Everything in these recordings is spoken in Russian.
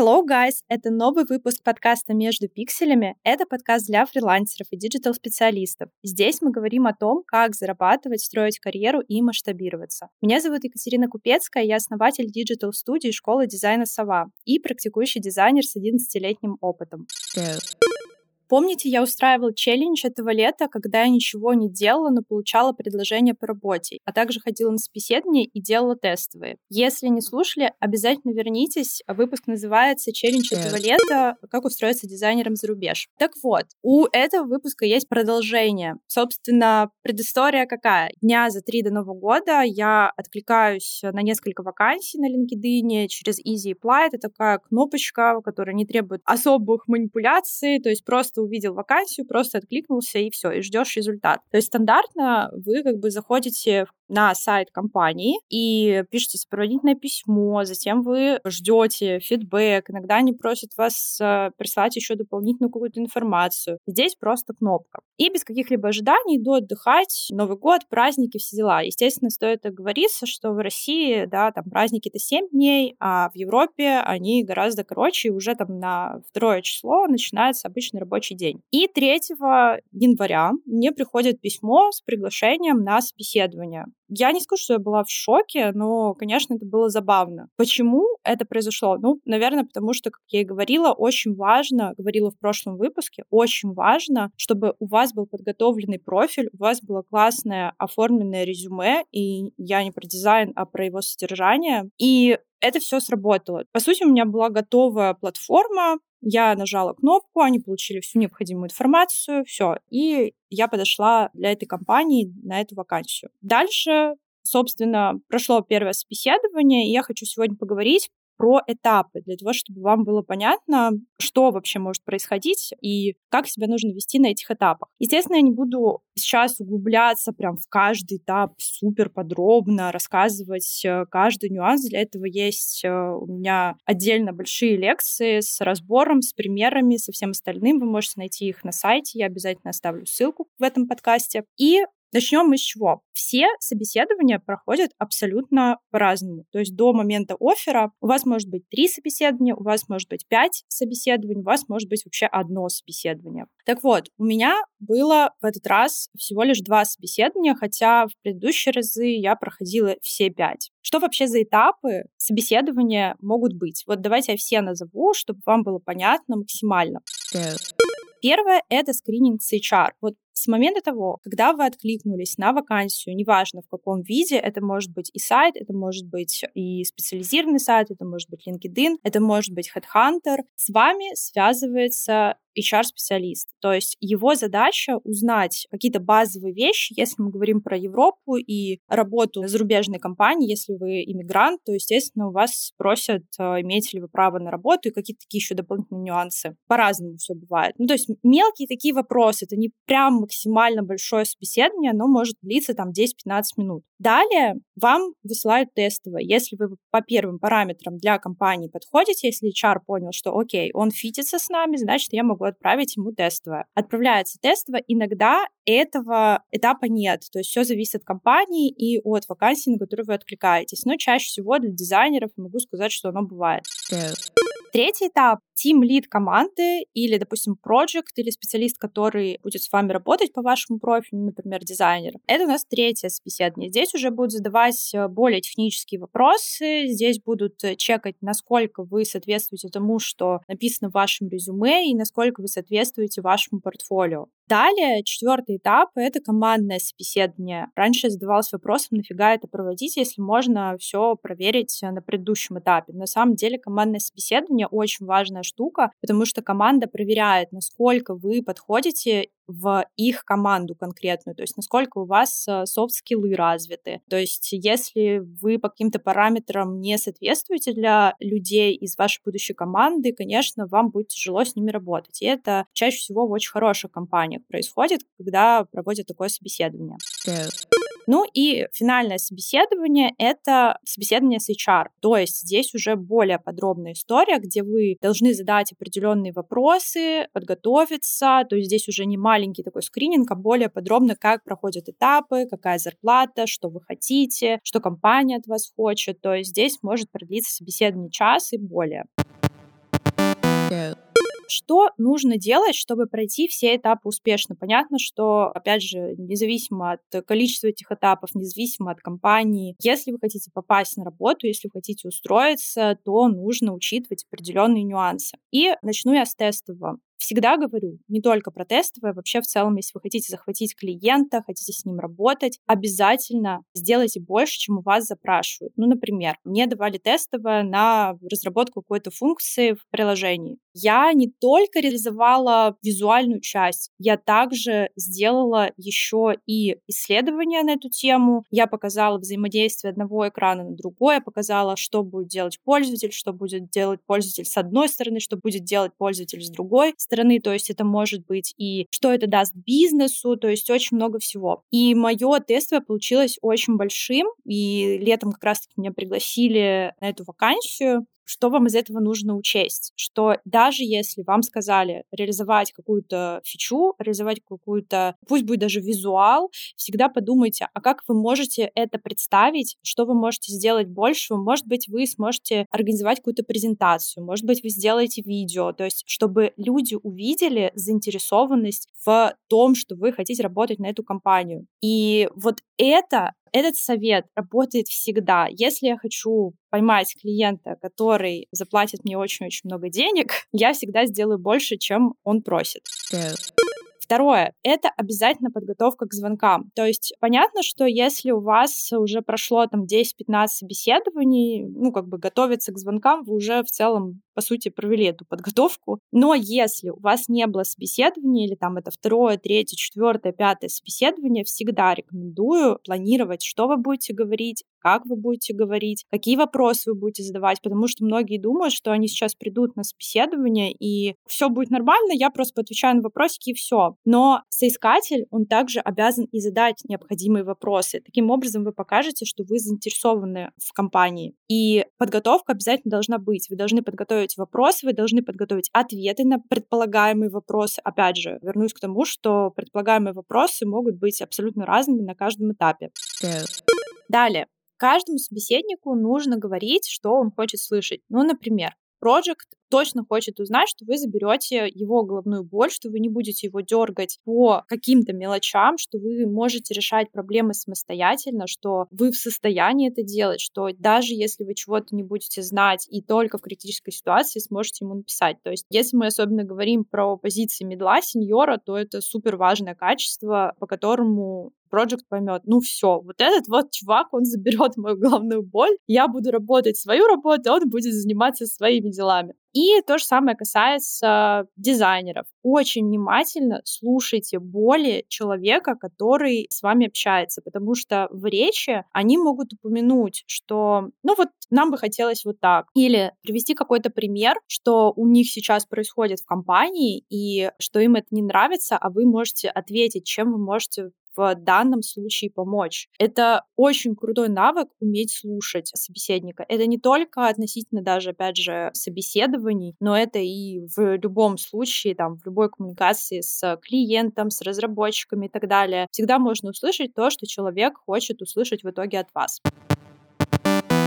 Hello, guys! Это новый выпуск подкаста «Между пикселями». Это подкаст для фрилансеров и digital-специалистов. Здесь мы говорим о том, как зарабатывать, строить карьеру и масштабироваться. Меня зовут Екатерина Купецкая, я основатель digital-студии школы дизайна «Сова» и практикующий дизайнер с 11-летним опытом. Помните, я устраивала челлендж этого лета, когда я ничего не делала, но получала предложение по работе, а также ходила на собеседование и делала тестовые. Если не слушали, обязательно вернитесь. Выпуск называется «Челлендж этого лета. Как устроиться дизайнером за рубеж». Так вот, у этого выпуска есть продолжение. Собственно, предыстория какая? Дня за три до Нового года я откликаюсь на несколько вакансий на LinkedIn через Easy Apply. Это такая кнопочка, которая не требует особых манипуляций, то есть просто увидел вакансию, просто откликнулся и все, и ждешь результат. То есть стандартно вы как бы заходите на сайт компании и пишете сопроводительное письмо, затем вы ждете фидбэк, иногда они просят вас э, прислать еще дополнительную какую-то информацию. Здесь просто кнопка. И без каких-либо ожиданий иду отдыхать, Новый год, праздники, все дела. Естественно, стоит оговориться, что в России, да, там праздники это 7 дней, а в Европе они гораздо короче, и уже там на второе число начинается обычный рабочий день. И 3 января мне приходит письмо с приглашением на собеседование. Я не скажу, что я была в шоке, но, конечно, это было забавно. Почему это произошло? Ну, наверное, потому что, как я и говорила, очень важно, говорила в прошлом выпуске, очень важно, чтобы у вас был подготовленный профиль, у вас было классное оформленное резюме, и я не про дизайн, а про его содержание. И это все сработало. По сути, у меня была готовая платформа, я нажала кнопку, они получили всю необходимую информацию, все. И я подошла для этой компании на эту вакансию. Дальше собственно, прошло первое собеседование, и я хочу сегодня поговорить про этапы, для того, чтобы вам было понятно, что вообще может происходить и как себя нужно вести на этих этапах. Естественно, я не буду сейчас углубляться прям в каждый этап супер подробно, рассказывать э, каждый нюанс. Для этого есть э, у меня отдельно большие лекции с разбором, с примерами, со всем остальным. Вы можете найти их на сайте, я обязательно оставлю ссылку в этом подкасте. И Начнем мы с чего? Все собеседования проходят абсолютно по-разному. То есть до момента оффера у вас может быть три собеседования, у вас может быть пять собеседований, у вас может быть вообще одно собеседование. Так вот, у меня было в этот раз всего лишь два собеседования, хотя в предыдущие разы я проходила все пять. Что вообще за этапы собеседования могут быть? Вот давайте я все назову, чтобы вам было понятно максимально. Первое — это скрининг с HR. Вот с момента того, когда вы откликнулись на вакансию, неважно в каком виде, это может быть и сайт, это может быть и специализированный сайт, это может быть LinkedIn, это может быть Headhunter, с вами связывается HR-специалист. То есть его задача узнать какие-то базовые вещи, если мы говорим про Европу и работу зарубежной компании, если вы иммигрант, то, естественно, у вас спросят, а, имеете ли вы право на работу и какие-то такие еще дополнительные нюансы. По-разному все бывает. Ну, то есть мелкие такие вопросы, это не прям максимально большое собеседование, оно может длиться там 10-15 минут. Далее вам высылают тестовое. Если вы по первым параметрам для компании подходите, если HR понял, что окей, он фитится с нами, значит, я могу отправить ему тестовое. Отправляется тестовое, иногда этого этапа нет. То есть все зависит от компании и от вакансии, на которую вы откликаетесь. Но чаще всего для дизайнеров могу сказать, что оно бывает. Третий этап — тим лид команды или, допустим, проект или специалист, который будет с вами работать по вашему профилю, например, дизайнер. Это у нас третье собеседование. Здесь уже будут задавать э, более технические вопросы, здесь будут э, чекать, насколько вы соответствуете тому, что написано в вашем резюме и насколько вы соответствуете вашему портфолио. Далее, четвертый этап — это командное собеседование. Раньше я задавалась вопросом, нафига это проводить, если можно все проверить на предыдущем этапе. На самом деле командное собеседование очень важная штука, потому что команда проверяет, насколько вы подходите в их команду конкретную, то есть насколько у вас софт-скиллы развиты. То есть если вы по каким-то параметрам не соответствуете для людей из вашей будущей команды, конечно, вам будет тяжело с ними работать. И это чаще всего в очень хороших компаниях происходит, когда проводят такое собеседование. Ну и финальное собеседование — это собеседование с HR. То есть здесь уже более подробная история, где вы должны задать определенные вопросы, подготовиться. То есть здесь уже не маленький такой скрининг, а более подробно, как проходят этапы, какая зарплата, что вы хотите, что компания от вас хочет. То есть здесь может продлиться собеседование час и более. go, Что нужно делать, чтобы пройти все этапы успешно? Понятно, что, опять же, независимо от количества этих этапов, независимо от компании, если вы хотите попасть на работу, если вы хотите устроиться, то нужно учитывать определенные нюансы. И начну я с тестового. Всегда говорю, не только про тестовое, вообще в целом, если вы хотите захватить клиента, хотите с ним работать, обязательно сделайте больше, чем у вас запрашивают. Ну, например, мне давали тестовое на разработку какой-то функции в приложении. Я не только реализовала визуальную часть, я также сделала еще и исследования на эту тему. Я показала взаимодействие одного экрана на другой, я показала, что будет делать пользователь, что будет делать пользователь с одной стороны, что будет делать пользователь с другой стороны, то есть это может быть и что это даст бизнесу, то есть очень много всего. И мое тестовое получилось очень большим, и летом как раз-таки меня пригласили на эту вакансию, что вам из этого нужно учесть? Что даже если вам сказали реализовать какую-то фичу, реализовать какую-то, пусть будет даже визуал, всегда подумайте, а как вы можете это представить, что вы можете сделать больше, может быть, вы сможете организовать какую-то презентацию, может быть, вы сделаете видео, то есть чтобы люди увидели заинтересованность в том, что вы хотите работать на эту компанию. И вот это этот совет работает всегда. Если я хочу поймать клиента, который заплатит мне очень-очень много денег, я всегда сделаю больше, чем он просит. go, Второе — это обязательно подготовка к звонкам. То есть понятно, что если у вас уже прошло там 10-15 собеседований, ну, как бы готовиться к звонкам, вы уже в целом, по сути, провели эту подготовку. Но если у вас не было собеседования, или там это второе, третье, четвертое, пятое собеседование, всегда рекомендую планировать, что вы будете говорить, как вы будете говорить, какие вопросы вы будете задавать, потому что многие думают, что они сейчас придут на собеседование и все будет нормально, я просто поотвечаю на вопросики и все. Но соискатель, он также обязан и задать необходимые вопросы. Таким образом вы покажете, что вы заинтересованы в компании. И подготовка обязательно должна быть. Вы должны подготовить вопросы, вы должны подготовить ответы на предполагаемые вопросы. Опять же, вернусь к тому, что предполагаемые вопросы могут быть абсолютно разными на каждом этапе. Далее. Каждому собеседнику нужно говорить, что он хочет слышать. Ну, например, Project точно хочет узнать, что вы заберете его головную боль, что вы не будете его дергать по каким-то мелочам, что вы можете решать проблемы самостоятельно, что вы в состоянии это делать, что даже если вы чего-то не будете знать и только в критической ситуации сможете ему написать. То есть, если мы особенно говорим про позиции медла, сеньора, то это супер важное качество, по которому Project поймет, ну все, вот этот вот чувак, он заберет мою головную боль, я буду работать свою работу, он будет заниматься своими делами. И то же самое касается дизайнеров. Очень внимательно слушайте боли человека, который с вами общается, потому что в речи они могут упомянуть, что, ну вот, нам бы хотелось вот так. Или привести какой-то пример, что у них сейчас происходит в компании, и что им это не нравится, а вы можете ответить, чем вы можете в данном случае помочь. Это очень крутой навык уметь слушать собеседника. Это не только относительно даже, опять же, собеседований, но это и в любом случае, там, в любой коммуникации с клиентом, с разработчиками и так далее. Всегда можно услышать то, что человек хочет услышать в итоге от вас.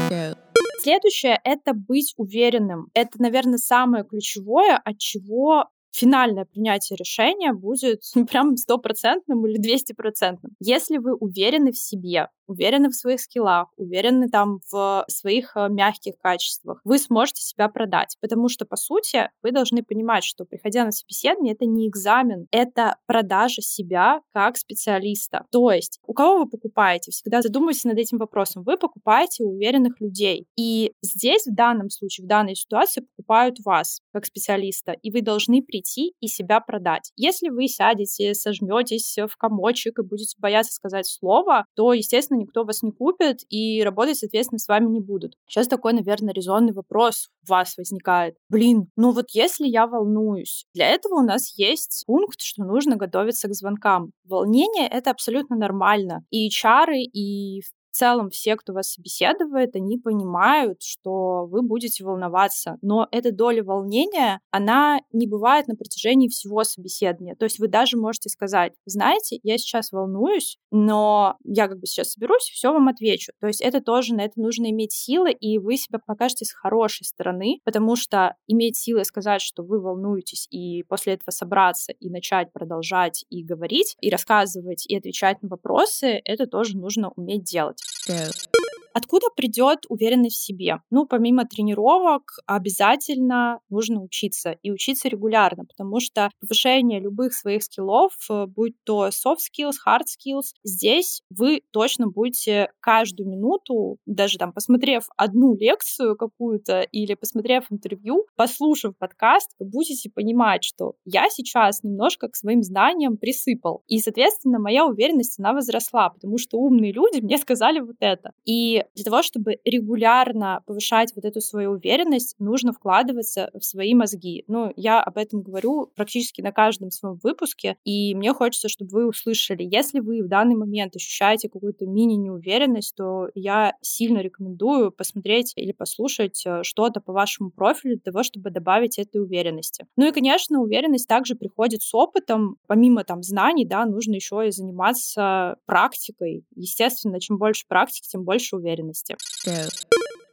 go, Следующее — это быть уверенным. Это, наверное, самое ключевое, от чего финальное принятие решения будет прям стопроцентным или двестипроцентным. Если вы уверены в себе, уверены в своих скиллах, уверены там в своих э, мягких качествах, вы сможете себя продать. Потому что, по сути, вы должны понимать, что приходя на собеседование, это не экзамен, это продажа себя как специалиста. То есть, у кого вы покупаете? Всегда задумывайтесь над этим вопросом. Вы покупаете уверенных людей. И здесь, в данном случае, в данной ситуации, покупают вас как специалиста. И вы должны прийти прийти и себя продать. Если вы сядете, сожметесь в комочек и будете бояться сказать слово, то, естественно, никто вас не купит и работать, соответственно, с вами не будут. Сейчас такой, наверное, резонный вопрос у вас возникает. Блин, ну вот если я волнуюсь, для этого у нас есть пункт, что нужно готовиться к звонкам. Волнение — это абсолютно нормально. И чары, и в в целом все, кто вас собеседует, они понимают, что вы будете волноваться. Но эта доля волнения, она не бывает на протяжении всего собеседования. То есть вы даже можете сказать, знаете, я сейчас волнуюсь, но я как бы сейчас соберусь все вам отвечу. То есть это тоже, на это нужно иметь силы, и вы себя покажете с хорошей стороны, потому что иметь силы сказать, что вы волнуетесь, и после этого собраться и начать продолжать и говорить, и рассказывать, и отвечать на вопросы, это тоже нужно уметь делать. Go. Откуда придет уверенность в себе? Ну, помимо тренировок, обязательно нужно учиться и учиться регулярно, потому что повышение любых своих скиллов, э, будь то soft skills, hard skills, здесь вы точно будете каждую минуту, даже там посмотрев одну лекцию какую-то или посмотрев интервью, послушав подкаст, вы будете понимать, что я сейчас немножко к своим знаниям присыпал. И, соответственно, моя уверенность, она возросла, потому что умные люди мне сказали вот это. И для того, чтобы регулярно повышать вот эту свою уверенность, нужно вкладываться в свои мозги. Ну, я об этом говорю практически на каждом своем выпуске, и мне хочется, чтобы вы услышали. Если вы в данный момент ощущаете какую-то мини-неуверенность, то я сильно рекомендую посмотреть или послушать э, что-то по вашему профилю для того, чтобы добавить этой уверенности. Ну и, конечно, уверенность также приходит с опытом. Помимо там знаний, да, нужно еще и заниматься практикой. Естественно, чем больше практики, тем больше уверенности уверенности. Go.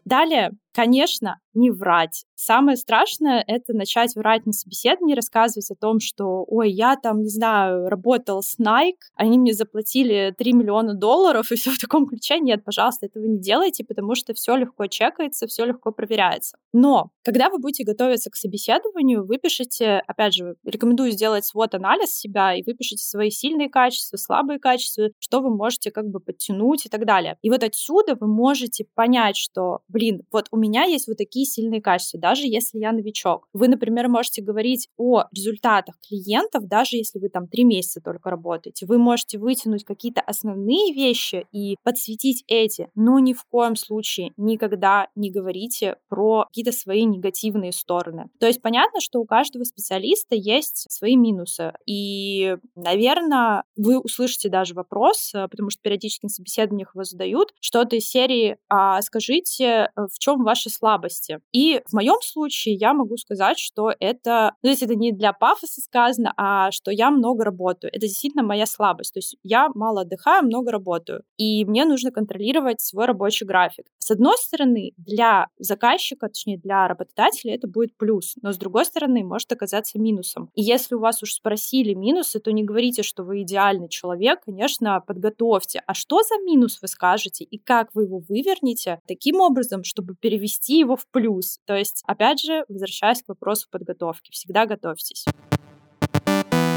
Далее, конечно, не врать. Самое страшное — это начать врать на собеседовании, рассказывать о том, что, ой, я там, не знаю, работал с Nike, они мне заплатили 3 миллиона долларов, и все в таком ключе. Нет, пожалуйста, этого не делайте, потому что все легко чекается, все легко проверяется. Но, когда вы будете готовиться к собеседованию, вы пишете, опять же, рекомендую сделать свод-анализ себя и выпишите свои сильные качества, слабые качества, что вы можете как бы подтянуть и так далее. И вот отсюда вы можете понять, что, блин, вот у меня есть вот такие сильные качества, даже если я новичок. Вы, например, можете говорить о результатах клиентов, даже если вы там три месяца только работаете. Вы можете вытянуть какие-то основные вещи и подсветить эти, но ни в коем случае никогда не говорите про какие-то свои негативные стороны. То есть понятно, что у каждого специалиста есть свои минусы. И, наверное, вы услышите даже вопрос, э, потому что периодически на собеседованиях его задают, что-то из серии а, «Скажите, э, в чем ваши слабости?» И в моем случае я могу сказать, что это, ну, есть это не для пафоса сказано, а что я много работаю. Это действительно моя слабость. То есть я мало отдыхаю, много работаю. И мне нужно контролировать свой рабочий график. С одной стороны, для заказчика, точнее для работодателя, это будет плюс, но с другой стороны, может оказаться минусом. И если у вас уж спросили минусы, то не говорите, что вы идеальный человек, конечно, подготовьте. А что за минус вы скажете и как вы его вывернете таким образом, чтобы перевести его в плюс? То есть, опять же, возвращаясь к вопросу подготовки, всегда готовьтесь.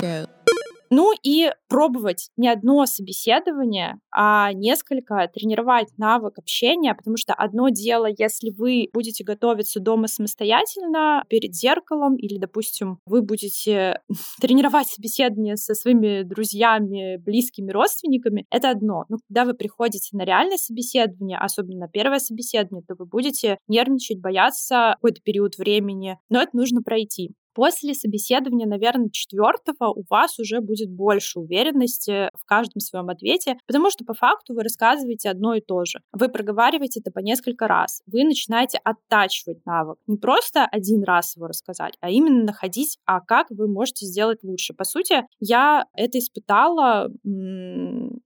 Go. Ну и пробовать не одно собеседование, а несколько, тренировать навык общения, потому что одно дело, если вы будете готовиться дома самостоятельно перед зеркалом, или, допустим, вы будете тренировать собеседование со своими друзьями, близкими родственниками, это одно. Но когда вы приходите на реальное собеседование, особенно на первое собеседование, то вы будете нервничать, бояться какой-то период времени, но это нужно пройти. После собеседования, наверное, четвертого у вас уже будет больше уверенности в каждом своем ответе, потому что по факту вы рассказываете одно и то же. Вы проговариваете это по несколько раз. Вы начинаете оттачивать навык. Не просто один раз его рассказать, а именно находить, а как вы можете сделать лучше. По сути, я это испытала,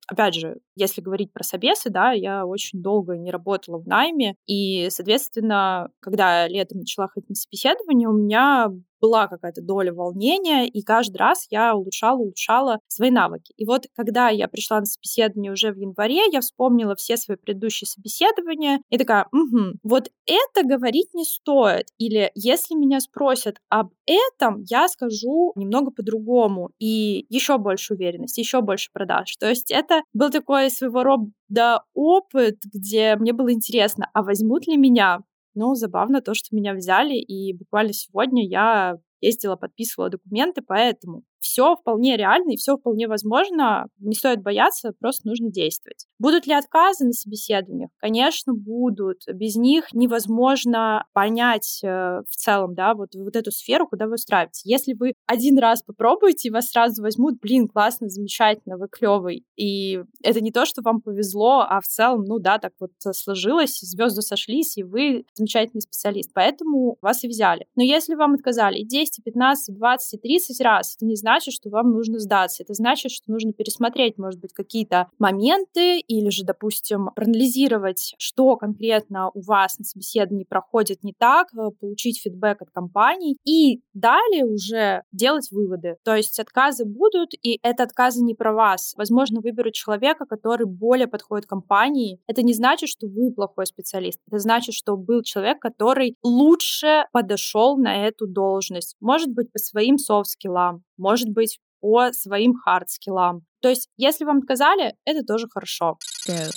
опять же, если говорить про собесы, да, я очень долго не работала в найме, и, соответственно, когда летом начала ходить на собеседование, у меня была какая-то доля волнения, и каждый раз я улучшала, улучшала свои навыки. И вот когда я пришла на собеседование уже в январе, я вспомнила все свои предыдущие собеседования и такая, угу, вот это говорить не стоит. Или если меня спросят об этом, я скажу немного по-другому и еще больше уверенности, еще больше продаж. То есть это был такой своего рода опыт, где мне было интересно, а возьмут ли меня? Но забавно то, что меня взяли, и буквально сегодня я ездила, подписывала документы, поэтому все вполне реально и все вполне возможно. Не стоит бояться, просто нужно действовать. Будут ли отказы на собеседованиях? Конечно, будут. Без них невозможно понять э, в целом, да, вот, вот эту сферу, куда вы устраиваетесь. Если вы один раз попробуете, и вас сразу возьмут, блин, классно, замечательно, вы клевый. И это не то, что вам повезло, а в целом, ну да, так вот сложилось, звезды сошлись, и вы замечательный специалист. Поэтому вас и взяли. Но если вам отказали 10, 15, 20, и 30 раз, это не значит, что вам нужно сдаться. Это значит, что нужно пересмотреть, может быть, какие-то моменты или же, допустим, проанализировать, что конкретно у вас на собеседовании проходит не так, э, получить фидбэк от компаний и далее уже делать выводы. То есть отказы будут, и это отказы не про вас. Возможно, выберут человека, который более подходит компании. Это не значит, что вы плохой специалист. Это значит, что был человек, который лучше подошел на эту должность. Может быть, по своим софт-скиллам, может быть, по своим хард-скиллам. То есть, если вам отказали, это тоже хорошо. Yeah.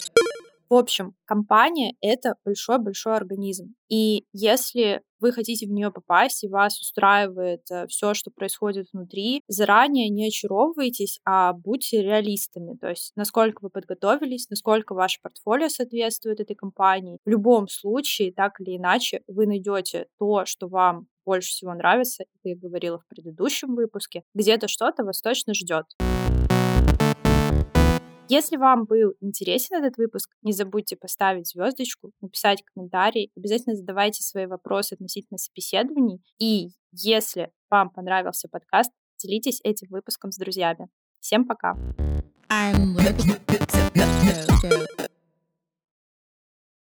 В общем, компания — это большой-большой организм. И если вы хотите в нее попасть, и вас устраивает э, все, что происходит внутри, заранее не очаровывайтесь, а будьте реалистами. То есть, насколько вы подготовились, насколько ваше портфолио соответствует этой компании. В любом случае, так или иначе, вы найдете то, что вам больше всего нравится, это я говорила в предыдущем выпуске, где-то что-то вас точно ждет. Если вам был интересен этот выпуск, не забудьте поставить звездочку, написать комментарий, обязательно задавайте свои вопросы относительно собеседований. И если вам понравился подкаст, делитесь этим выпуском с друзьями. Всем пока! I'm